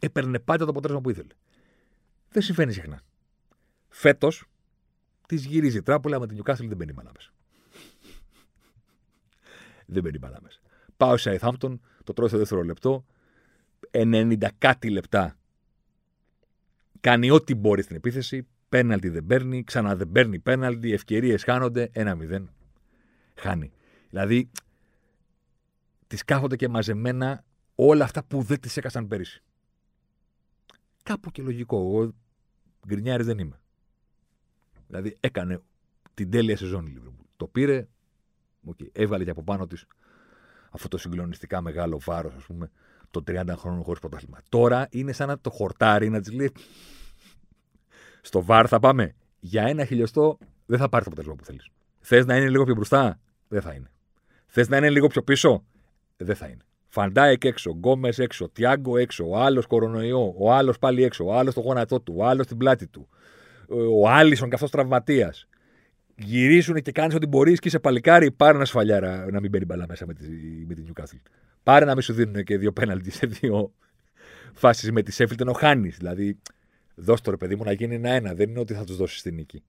Έπαιρνε πάντα το αποτέλεσμα που ήθελε. Δεν συμβαίνει συχνά. Φέτος τη γυρίζει η τράπουλα με την Newcastle δεν μπαίνει μαλά δεν μπαίνει μαλά Πάω σε Southampton, το τρώει στο δεύτερο λεπτό. 90 κάτι λεπτά. Κάνει ό,τι μπορεί στην επίθεση. Πέναλτι δεν παίρνει, ξανά δεν παίρνει πέναλτι. Ευκαιρίες χάνονται. 1-0. Χάνει. Δηλαδή, τη κάθονται και μαζεμένα όλα αυτά που δεν τις έκασαν πέρυσι. Κάπου και λογικό. Εγώ γκρινιάρης δεν είμαι. Δηλαδή, έκανε την τέλεια σεζόν Το πήρε, okay, έβαλε και από πάνω της αυτό το συγκλονιστικά μεγάλο βάρος, ας πούμε, το 30 χρόνων χωρίς πρωτάθλημα. Τώρα είναι σαν να το χορτάρει, να της λέει. Στο βάρ θα πάμε. Για ένα χιλιοστό δεν θα πάρεις το αποτέλεσμα που θέλεις. Θες να είναι λίγο πιο μπροστά, δεν θα είναι. Θες να είναι λίγο πιο πίσω, δεν θα είναι. Φαν Ντάικ έξω, Γκόμεζ έξω, Τιάγκο έξω, ο άλλος κορονοϊό, ο άλλος πάλι έξω, ο άλλος το γόνατό του, ο άλλος στην πλάτη του, ο Άλισον και αυτός τραυματίας γυρίσουν και κάνεις ό,τι μπορείς και είσαι παλικάρι, πάρε ένα σφαλιάρα να μην μπαίνει μπάλα μέσα με, τη, με την Newcastle. Πάρε να μην σου δίνουν και δύο πέναλτι σε δύο φάσεις με τη Σέφιλτ ενώ χάνεις. Δηλαδή, δώσ' το ρε παιδί μου να γίνει ένα-ένα. Δεν είναι ότι θα τους δώσεις την νίκη.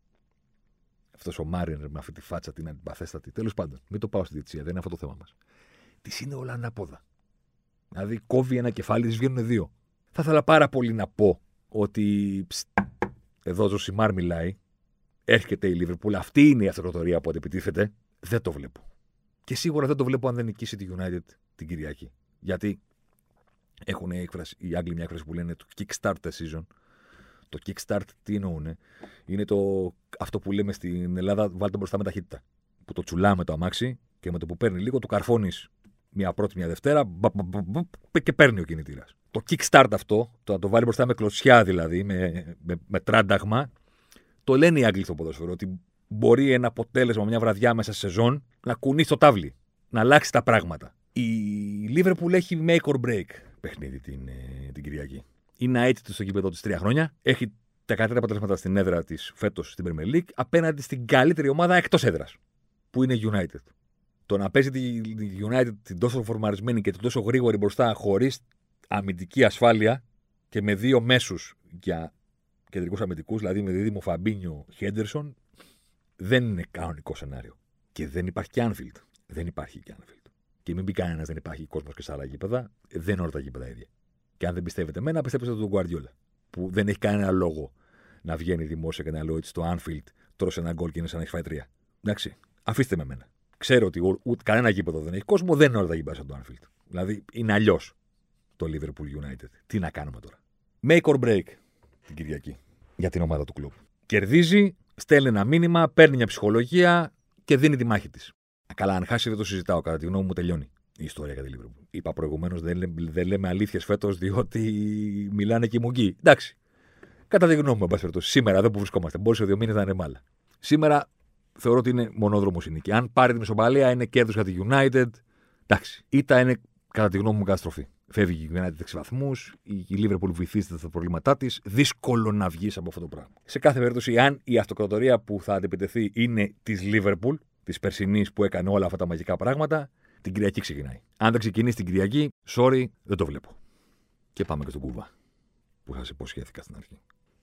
Αυτός ο Μάριον με αυτή τη φάτσα την αντιπαθέστατη. Τέλος πάντων, μην το πάω στη διετησία, δεν είναι αυτό το θέμα μας. Της είναι όλα ανάποδα. Δηλαδή, κόβει ένα κεφάλι, της βγαίνουν δύο. Θα ήθελα πάρα πολύ να πω ότι. Ψ, εδώ ο Ζωσιμάρ μιλάει έρχεται η Λίβερπουλ, αυτή είναι η αυτοκρατορία που αντιπιτίθεται, δεν το βλέπω. Και σίγουρα δεν το βλέπω αν δεν νικήσει τη United την Κυριακή. Γιατί έχουν έκφραση, οι Άγγλοι μια έκφραση που λένε το kickstart the season. Το kickstart τι εννοούν, είναι το, αυτό που λέμε στην Ελλάδα, βάλτε μπροστά με ταχύτητα. Που το τσουλάμε το αμάξι και με το που παίρνει λίγο, το καρφώνεις μια πρώτη, μια δευτέρα και παίρνει ο κινητήρας. Το kickstart αυτό, το να το βάλει μπροστά με κλωτσιά δηλαδή, με, με, με τράνταγμα, το λένε οι Άγγλοι στο ποδόσφαιρο ότι μπορεί ένα αποτέλεσμα μια βραδιά μέσα σε σεζόν να κουνεί στο τάβλι, να αλλάξει τα πράγματα. Η Liverpool έχει make or break παιχνίδι την, ε, την Κυριακή. Είναι αίτητη στο κήπεδο της τρία χρόνια. Έχει τα καλύτερα αποτελέσματα στην έδρα της φέτος στην Premier League απέναντι στην καλύτερη ομάδα εκτός έδρας, που είναι United. Το να παίζει τη United την τόσο φορμαρισμένη και την τόσο γρήγορη μπροστά χωρίς αμυντική ασφάλεια και με δύο μέσους για κεντρικούς αμυντικούς, δηλαδή με δίδυμο Φαμπίνιο Χέντερσον, δεν είναι κανονικό σενάριο. Και δεν υπάρχει και Άνφιλντ. Δεν υπάρχει και Άνφιλντ. Και μην πει κανένας δεν υπάρχει κόσμος και σε άλλα γήπεδα, δεν είναι όλα τα γήπεδα ίδια. Και αν δεν πιστεύετε εμένα, πιστέψτε τον Γκουαρδιόλα. Που δεν έχει κανένα λόγο να βγαίνει δημόσια και να λέει ότι στο Άνφιλντ τρως ένα γκολ και είναι σαν να έχει φάει τρία. Εντάξει, αφήστε με εμένα. Ξέρω ότι ούτε κανένα γήπεδο δεν έχει κόσμο, δεν είναι όλα τα γήπεδα σαν το Άνφιλντ. Δηλαδή είναι αλλιώς το Liverpool United. Τι να κάνουμε τώρα. Make or break την Κυριακή για την ομάδα του Κλοπ. Κερδίζει, στέλνει ένα μήνυμα, παίρνει μια ψυχολογία και δίνει τη μάχη της. Καλά, αν χάσει δεν το συζητάω. Κατά τη γνώμη μου τελειώνει η ιστορία για τη Λίβερπουλ. Είπα προηγουμένως δεν, δεν λέμε αλήθειες φέτος διότι μιλάνε και οι μουγγοί. Εντάξει. Κατά τη γνώμη μου, εν σήμερα εδώ που βρισκόμαστε. Μπορεί σε δύο μήνες να είναι άλλα. Σήμερα θεωρώ ότι είναι μονόδρομος η νίκη. Αν πάρει την ισοπαλία, είναι κέρδος για τη United. Εντάξει. Ήττα είναι κατά τη γνώμη μου καταστροφή. Φεύγει η United 6 βαθμούς, η Liverpool βυθίζεται στα προβλήματά της. Δύσκολο να βγεις από αυτό το πράγμα. Σε κάθε περίπτωση, αν η αυτοκρατορία που θα αντιπιτεθεί είναι της Liverpool, της περσινής που έκανε όλα αυτά τα μαγικά πράγματα, την Κυριακή ξεκινάει. Αν δεν ξεκινήσει την Κυριακή, sorry, δεν το βλέπω. Και πάμε και στον Κούβα, που σας υποσχέθηκα στην αρχή.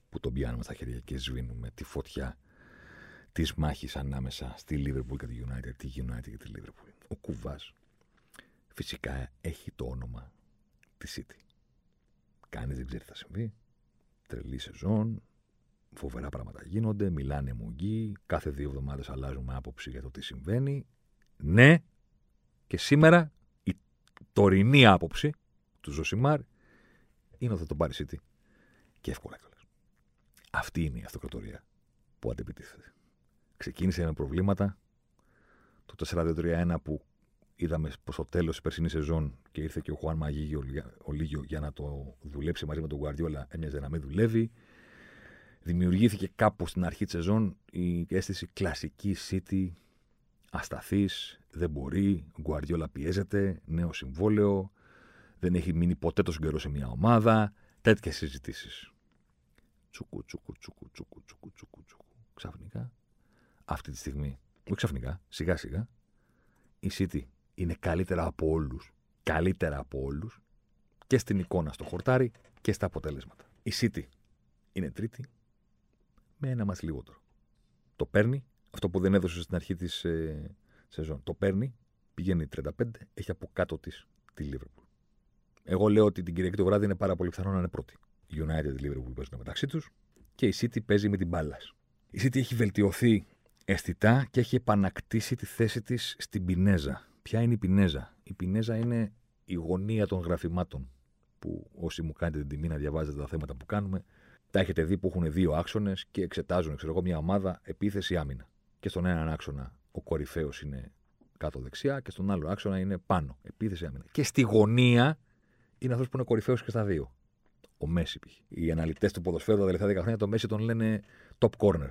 Που τον πιάνουμε στα χέρια και σβήνουμε τη φωτιά της μάχης ανάμεσα στη Liverpool και τη United, τη United και τη Liverpool. Ο Κούβας φυσικά έχει το όνομα τη City. Κανείς δεν ξέρει τι θα συμβεί. Τρελή σεζόν. φοβερά πράγματα γίνονται, μιλάνε μουγγί, κάθε δύο εβδομάδες αλλάζουμε άποψη για το τι συμβαίνει. Ναι, και σήμερα η τωρινή άποψη του Ζωσιμάρ είναι ότι θα τον πάρει City. Και εύκολα κιόλας. Αυτή είναι η αυτοκρατορία που αντεπιτίθεται. Ξεκίνησε με προβλήματα. Το 4-2-3-1 που είδαμε προ το τέλος της περσινής σεζόν και ήρθε και ο Χουάν Μαγίγιο ο Λίγιο για να το δουλέψει μαζί με τον Guardiola, έμοιαζε να μην δουλεύει. Δημιουργήθηκε κάπου στην αρχή της σεζόν η αίσθηση κλασική City, ασταθής, δεν μπορεί, ο Guardiola πιέζεται, νέο συμβόλαιο, δεν έχει μείνει ποτέ τόσο καιρό σε μια ομάδα. Τέτοιες συζητήσεις. Τσουκου, τσουκου, τσουκου, τσουκου, τσουκου, τσουκου, τσουκου. Ξαφνικά, αυτή τη στιγμή, όχι ξαφνικά, σιγά σιγά, η City είναι καλύτερα από όλους. Καλύτερα από όλους και στην εικόνα στο χορτάρι και στα αποτέλεσματα. Η City είναι τρίτη με ένα μα λιγότερο. Το παίρνει, αυτό που δεν έδωσε στην αρχή της ε, σεζόν. Το παίρνει, πηγαίνει 35, έχει από κάτω της τη Liverpool. Εγώ λέω ότι την Κυριακή το βράδυ είναι πάρα πολύ πιθανό να είναι πρώτη. Η United και η Liverpool παίζουν μεταξύ τους και η City παίζει με την μπάλα. Η City έχει βελτιωθεί αισθητά και έχει επανακτήσει τη θέση της στην Πινέζα. Ποια είναι η Πινέζα; Η Πινέζα είναι η γωνία των γραφημάτων που όσοι μου κάνετε την τιμή να διαβάζετε τα θέματα που κάνουμε, τα έχετε δει που έχουν δύο άξονες και εξετάζουν, ξέρω εγώ, μια ομάδα επίθεση άμυνα. Και στον έναν άξονα ο κορυφαίος είναι κάτω δεξιά και στον άλλο άξονα είναι πάνω. Επίθεση άμυνα. Και στη γωνία είναι αυτός που είναι κορυφαίος και στα δύο. Ο Μέση π.χ. Οι αναλυτές του ποδοσφαίρου τα τελευταία 10 χρόνια το Μέση τον λένε top corner.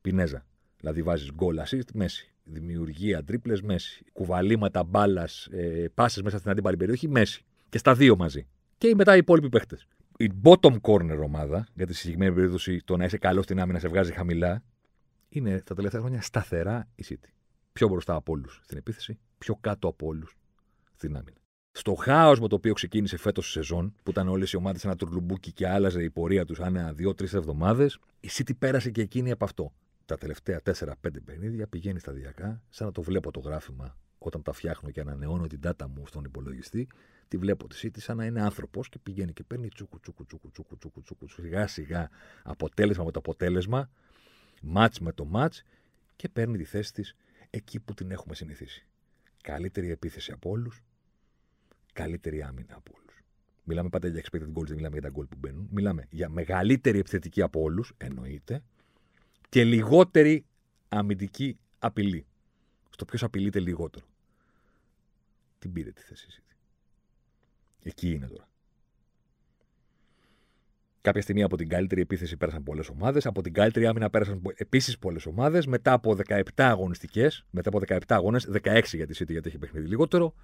Πινέζα. Δηλαδή βάζεις γκολ assist, Μέση. Δημιουργία, τρίπλες, Μέση. Κουβαλήματα, μπάλας, ε, πάσες μέσα στην αντίπαλη περιοχή, Μέση. Και στα δύο μαζί. Και μετά οι υπόλοιποι παίχτες. Η bottom corner ομάδα, για τη συγκεκριμένη περίπτωση το να είσαι καλός στην άμυνα σε βγάζει χαμηλά, είναι τα τελευταία χρόνια σταθερά η City. Πιο μπροστά από όλους στην επίθεση, πιο κάτω από όλους στην άμυνα. Στο χάος με το οποίο ξεκίνησε φέτος η σεζόν, που ήταν όλες οι ομάδες ένα τουρλουμπούκι και άλλαζε η πορεία τους ανά δύο-τρεις εβδομάδες, η City πέρασε και εκείνη από αυτό. Τα τελευταία 4-5 παιχνίδια πηγαίνει σταδιακά, σαν να το βλέπω το γράφημα όταν τα φτιάχνω και ανανεώνω την data μου στον υπολογιστή. Τη βλέπω τη City σαν να είναι άνθρωπος και πηγαίνει και παίρνει τσούκου, τσούκου, τσούκου, τσούκου, τσούκου, τσούκου, σιγά σιγά αποτέλεσμα με το αποτέλεσμα, μάτ με το μάτ και παίρνει τη θέση της εκεί που την έχουμε συνηθίσει. Καλύτερη επίθεση από όλους, καλύτερη άμυνα από όλους. Μιλάμε πάντα για expected goals, δεν μιλάμε για τα goal που μπαίνουν. Μιλάμε για μεγαλύτερη επιθετική από όλους, εννοείται, και λιγότερη αμυντική απειλή. Στο ποιος απειλείται λιγότερο. Την πήρε τη θέση εσύ. Εκεί είναι τώρα. Κάποια στιγμή από την καλύτερη επίθεση πέρασαν πολλές ομάδες. Από την καλύτερη άμυνα πέρασαν επίσης πολλές ομάδες. Μετά από 17 αγωνιστικές, μετά από 17 αγώνες, 16 για τη City γιατί έχει παιχνίδι λιγότερο,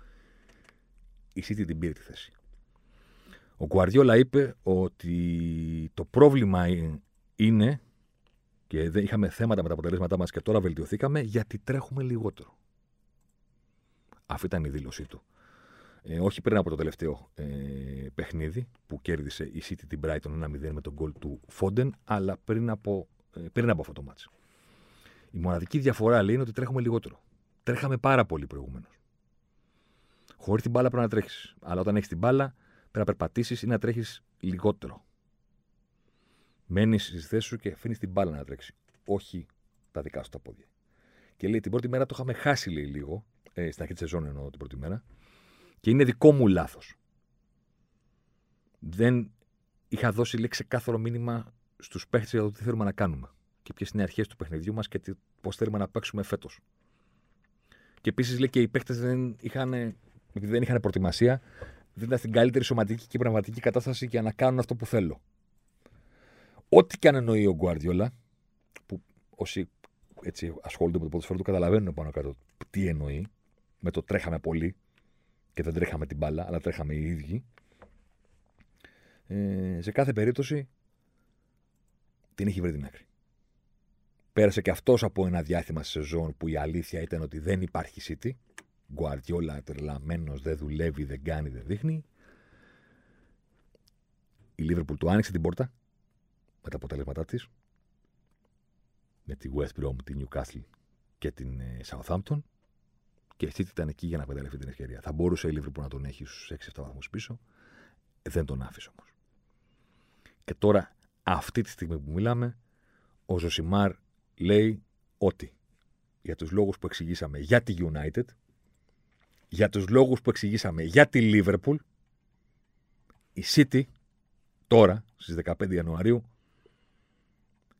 η City την πήρε τη θέση. Ο Guardiola είπε ότι το πρόβλημα είναι και δεν είχαμε θέματα με τα αποτελέσματά μας και τώρα βελτιωθήκαμε γιατί τρέχουμε λιγότερο. Αυτή ήταν η δήλωσή του. Ε, όχι πριν από το τελευταίο ε, παιχνίδι που κέρδισε η City την Brighton 1-0 με τον γκολ του Φόντεν, αλλά πριν από, ε, πριν από αυτό το μάτσο. Η μοναδική διαφορά λέει είναι ότι τρέχουμε λιγότερο. Τρέχαμε πάρα πολύ προηγουμένως. Χωρίς την μπάλα πρέπει να τρέχεις. Αλλά όταν έχεις την μπάλα πρέπει να περπατήσεις ή να τρέχεις λιγότερο. Μένει στη θέση σου και αφήνεις την μπάλα να τρέξει. Όχι τα δικά σου τα πόδια. Και λέει την πρώτη μέρα το είχαμε χάσει λέει, λίγο. Ε, στην αρχή της σεζόν εννοώ την πρώτη μέρα. Και είναι δικό μου λάθος. Δεν είχα δώσει λέει, ξεκάθαρο μήνυμα στους παίχτες για το τι θέλουμε να κάνουμε. Και ποιες είναι οι αρχές του παιχνιδιού μας και πώς θέλουμε να παίξουμε φέτος. Και επίσης λέει και οι παίχτες δεν είχαν, επειδή δεν είχαν προετοιμασία, δεν ήταν στην καλύτερη σωματική και πραγματική κατάσταση για να κάνουν αυτό που θέλω. Ό,τι και αν εννοεί ο Γκουαρδιόλα, που όσοι έτσι ασχολούνται με το ποδοσφαίρο του καταλαβαίνουν πάνω κάτω τι εννοεί, με το τρέχαμε πολύ και δεν τρέχαμε την μπάλα, αλλά τρέχαμε οι ίδιοι. Ε, σε κάθε περίπτωση την έχει βρει την άκρη. Πέρασε και αυτός από ένα διάστημα στη σεζόν που η αλήθεια ήταν ότι δεν υπάρχει City. Γκουαρδιόλα τρελαμένος, δεν δουλεύει, δεν κάνει, δεν δείχνει. Η Λίβερπουλ του άνοιξε την πόρτα με τα αποτελέσματά της. Με τη West Brom, τη Newcastle και την ε, Southampton. Και η City ήταν εκεί για να εκμεταλλευτεί την ευκαιρία. Θα μπορούσε η Liverpool να τον έχει στους 6-7 βαθμούς πίσω. Δεν τον άφησε όμως. Και τώρα, αυτή τη στιγμή που μιλάμε, ο Ζωσιμάρ λέει ότι για τους λόγους που εξηγήσαμε για τη United, για τους λόγους που εξηγήσαμε για τη Liverpool, η City τώρα, στις 15 Ιανουαρίου,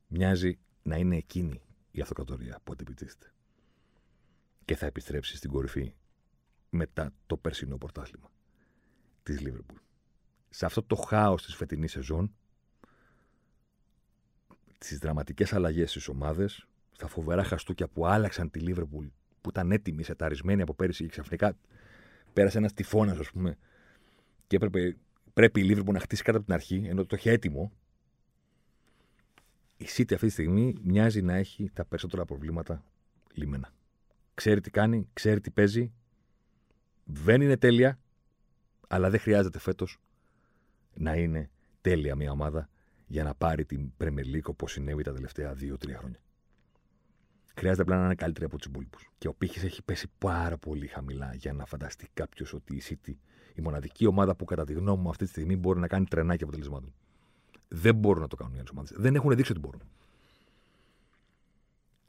μοιάζει να είναι εκείνη η αυτοκρατορία που αντιπιτήσεται. Και θα επιστρέψει στην κορυφή μετά το περσινό πρωτάθλημα της Liverpool. Σε αυτό το χάος της φετινής σεζόν, τις δραματικές αλλαγές στις ομάδες, στα φοβερά χαστούκια που άλλαξαν τη Liverpool, που ήταν έτοιμη, σεταρισμένη από πέρυσι και ξαφνικά πέρασε ένας τυφώνας, ας πούμε, και έπρεπε, πρέπει η Liverpool να χτίσει κάτω από την αρχή, ενώ το είχε έτοιμο. Η City αυτή τη στιγμή μοιάζει να έχει τα περισσότερα προβλήματα λίμενα. Ξέρει τι κάνει, ξέρει τι παίζει. Δεν είναι τέλεια, αλλά δεν χρειάζεται φέτος να είναι τέλεια μια ομάδα για να πάρει την Premier League όπως συνέβη τα τελευταία 2-3 χρόνια. Χρειάζεται απλά να είναι καλύτερη από τους υπόλοιπους. Και ο πύχης έχει πέσει πάρα πολύ χαμηλά για να φανταστεί κάποιος ότι η City, η μοναδική ομάδα που κατά τη γνώμη μου αυτή τη στιγμή μπορεί να κάνει τρενάκι αποτελεσμάτων. Δεν μπορούν να το κάνουν οι άλλες ομάδες. Δεν έχουν δείξει ότι μπορούν.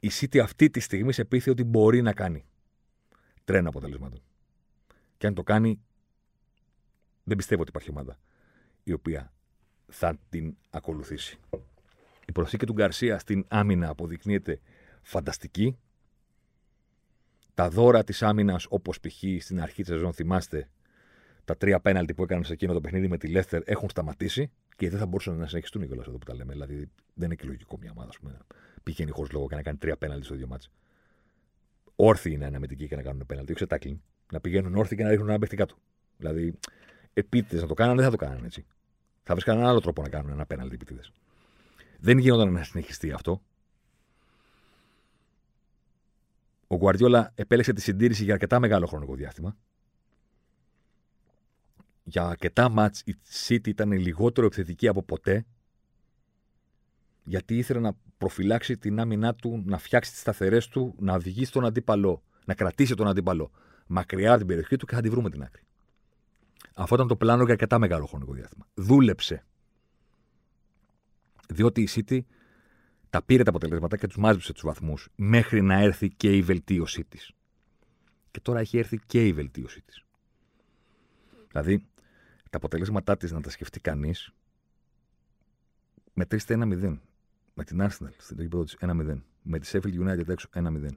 Η City αυτή τη στιγμή σε πείθει ότι μπορεί να κάνει τρένα αποτελεσμάτων. Και αν το κάνει, δεν πιστεύω ότι υπάρχει ομάδα η οποία θα την ακολουθήσει. Η προσήκη του Γκαρσία στην άμυνα αποδεικνύεται φανταστική. Τα δώρα της άμυνας, όπως π.χ. στην αρχή της σεζόν, θυμάστε, τα τρία πέναλτι που έκαναν σε εκείνο το παιχνίδι με τη Λέστερ έχουν σταματήσει και δεν θα μπορούσαν να συνεχιστούν κιόλας εδώ που τα λέμε. Δηλαδή, δεν είναι και λογικό μια ομάδα πούμε, πηγαίνει χωρίς λόγο και να κάνει τρία πέναλτι στο δύο μάτς. Όρθιοι είναι αναμετικοί και να κάνουν πέναλτι, όχι σε τάκλινγκ. Να πηγαίνουν όρθιοι και να ρίχνουν ένα παίχτη κάτω. Δηλαδή, επίτηδες να το κάνανε, δεν θα το κάνανε έτσι. Θα βρεις κανέναν άλλο τρόπο να κάνουν ένα πέναλτι επίτηδες. Δεν γίνονταν να συνεχιστεί αυτό. Ο Γκουαρδιόλα επέλεξε τη συντήρηση για αρκετά μεγάλο χρονικό διάστημα. Για αρκετά μάτς η City ήταν λιγότερο επιθετική από ποτέ γιατί ήθελε να προφυλάξει την άμυνά του, να φτιάξει τις σταθερές του, να οδηγήσει τον αντίπαλο, να κρατήσει τον αντίπαλο μακριά από την περιοχή του και θα τη βρούμε την άκρη. Αυτό ήταν το πλάνο για αρκετά μεγάλο χρονικό διάστημα. Δούλεψε. Διότι η City τα πήρε τα αποτελέσματα και τους μάζεψε τους βαθμούς μέχρι να έρθει και η βελτίωσή της. Και τώρα έχει έρθει και η βελτίωσή της. Δηλαδή, τα αποτελέσματά της να τα σκεφτεί κανείς, μετρήστε 1-0. Με την Arsenal στην γήπεδο τη 1-0. Με τη Sheffield United έξω 1-0.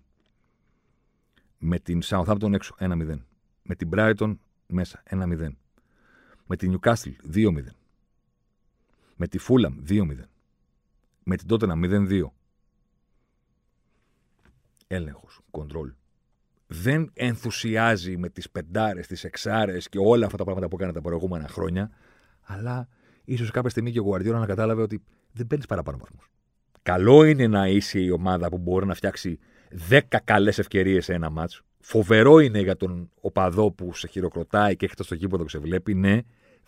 Με την Southampton έξω 1-0. Με την Brighton μέσα 1-0. Με την Newcastle 2-0. Με τη Fulham 2-0 με την τότε 0-2. Έλεγχος, κοντρόλ. Δεν ενθουσιάζει με τις πεντάρες, τις εξάρες και όλα αυτά τα πράγματα που έκανε τα προηγούμενα χρόνια, αλλά ίσως κάποια στιγμή και ο Γουαρδιόλα να κατάλαβε ότι δεν παίρνεις παραπάνω βαθμούς. Καλό είναι να είσαι η ομάδα που μπορεί να φτιάξει 10 καλές ευκαιρίες σε ένα μάτσο. Φοβερό είναι για τον οπαδό που σε χειροκροτάει και έχετε στο γήπεδο και σε βλέπει. Ναι,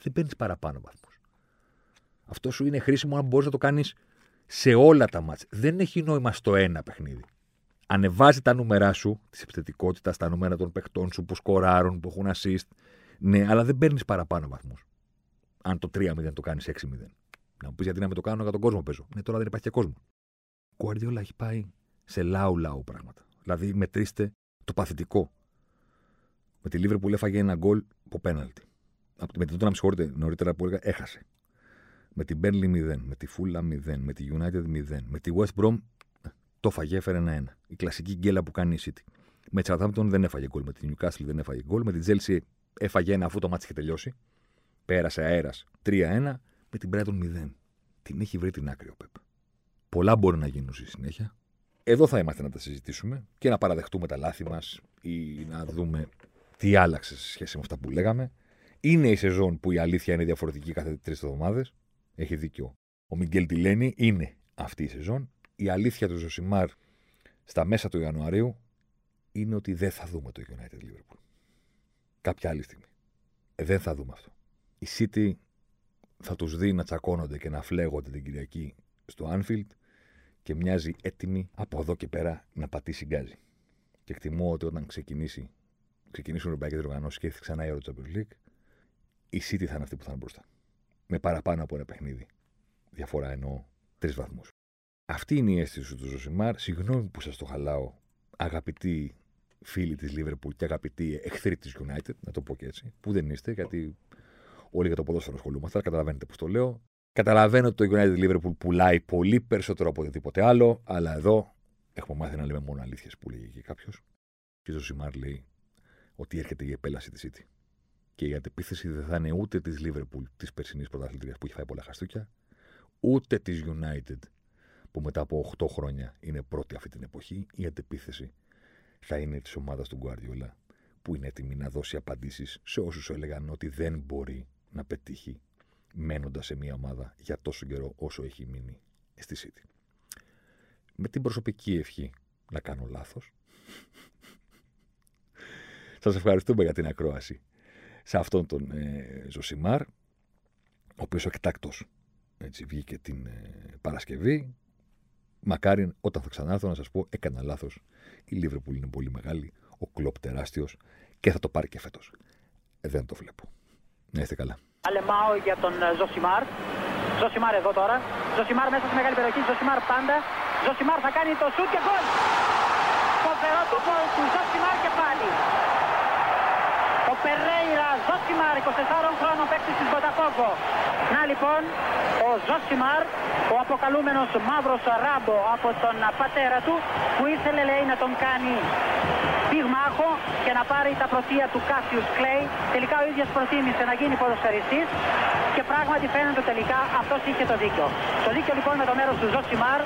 δεν παίρνεις παραπάνω βαθμούς. Αυτό σου είναι χρήσιμο αν μπορείς να το κάνεις σε όλα τα μάτια. Δεν έχει νόημα στο ένα παιχνίδι. Ανεβάζει τα νούμερά σου, της επιθετικότητας, τα νούμερα των παιχτών σου που σκοράρουν, που έχουν assist. Ναι, αλλά δεν παίρνεις παραπάνω βαθμούς. Αν το 3-0 το κάνεις 6-0. Να μου πεις γιατί να με το κάνω για τον κόσμο παίζω. Ναι, τώρα δεν υπάρχει και κόσμο. Ο Κουαρδιόλα έχει πάει σε λαού-λαού πράγματα. Δηλαδή, μετρήστε το παθητικό. Με τη Λίβερ που έφαγε ένα γκολ από πέναλτι. Με την τότε να με συγχωρείτε νωρίτερα που έλεγα έχασε. Με την Burnley 0, με τη Fulham 0, με τη United 0, με τη West Brom το φαγε έφερε ένα-ένα. Η κλασική γκέλα που κάνει η City. Με τη Southampton δεν έφαγε γκολ, με τη Newcastle δεν έφαγε γκολ, με τη Chelsea έφαγε ένα αφού το μάτι είχε τελειώσει. Πέρασε αέρας 3-1, με την Brighton 0. Την έχει βρει την άκρη ο Πεπ. Πολλά μπορεί να γίνουν στη συνέχεια. Εδώ θα είμαστε να τα συζητήσουμε και να παραδεχτούμε τα λάθη μας ή να δούμε τι άλλαξε σε σχέση με αυτά που λέγαμε. Είναι η σεζόν που η αλήθεια είναι διαφορετική κάθε τρεις εβδομάδες. Έχει δίκιο. Ο Μιγγέλ Τιλένη είναι αυτή η σεζόν. Η αλήθεια του Ζωσιμάρ στα μέσα του Ιανουαρίου είναι ότι δεν θα δούμε το United Liverpool. Κάποια άλλη στιγμή. Ε, δεν θα δούμε αυτό. Η City θα τους δει να τσακώνονται και να φλέγονται την Κυριακή στο Anfield και μοιάζει έτοιμη από εδώ και πέρα να πατήσει γκάζι. Και εκτιμώ ότι όταν ξεκινήσει, ξεκινήσουν οι Ευρωπαϊκές Οργανώσεις και έρθει ξανά η Euro Champions League, η City θα είναι αυτή που θα είναι μπροστά με παραπάνω από ένα παιχνίδι. Διαφορά εννοώ τρεις βαθμούς. Αυτή είναι η αίσθηση του Ζωσιμάρ. Συγγνώμη που σας το χαλάω, αγαπητοί φίλοι της Λίβερπουλ και αγαπητοί εχθροί της United, να το πω και έτσι, που δεν είστε, γιατί όλοι για το ποδόσφαιρο ασχολούμαστε, καταλαβαίνετε πώς το λέω. Καταλαβαίνω ότι το United Liverpool πουλάει πολύ περισσότερο από οτιδήποτε άλλο, αλλά εδώ έχουμε μάθει να λέμε μόνο αλήθειες που λέγει και κάποιος. Και ο Ζωσιμάρ λέει ότι έρχεται η επέλαση της City. Και η αντεπίθεση δεν θα είναι ούτε της Liverpool της περσινής πρωταθλητρίας που έχει φάει πολλά χαστούκια, ούτε της United που μετά από 8 χρόνια είναι πρώτη αυτή την εποχή. Η αντεπίθεση θα είναι της ομάδας του Guardiola που είναι έτοιμη να δώσει απαντήσεις σε όσους έλεγαν ότι δεν μπορεί να πετύχει μένοντας σε μια ομάδα για τόσο καιρό όσο έχει μείνει στη City. Με την προσωπική ευχή να κάνω λάθος. Σας ευχαριστούμε για την ακρόαση σε αυτόν τον ε, Ζοσιμάρ, ο οποίος εκτάκτως βγήκε την ε, Παρασκευή. Μακάρι όταν θα ξανάρθω να σας πω, έκανα λάθος. Η Λίβερπουλ είναι πολύ μεγάλη, ο Κλοπ τεράστιος και θα το πάρει και φέτος. Ε, δεν το βλέπω. Να είστε καλά. Αλεμάο για τον ε, Ζοσιμάρ. Ζοσιμάρ εδώ τώρα. Ζοσιμάρ μέσα στη μεγάλη περιοχή. Ζοσιμάρ πάντα. Ζοσιμάρ θα κάνει το σουτ και γκολ. Φοβερό το γκολ του Ζωσιμάρ και πάλι. Ο Περέιρα Ζοσιμάρ, 24 χρόνων παίκτης της Μποταφόγκο. Να λοιπόν, ο Ζοσιμάρ, ο αποκαλούμενος μαύρος Ράμπο από τον πατέρα του, που ήθελε λέει να τον κάνει πυγμάχο και να πάρει τα πρωτεία του Κάσιους Κλέι. Τελικά ο ίδιος προτίμησε να γίνει ποδοσφαιριστής και πράγματι φαίνεται τελικά αυτός είχε το δίκιο. Το δίκιο λοιπόν με το μέρος του Ζωσιμάρ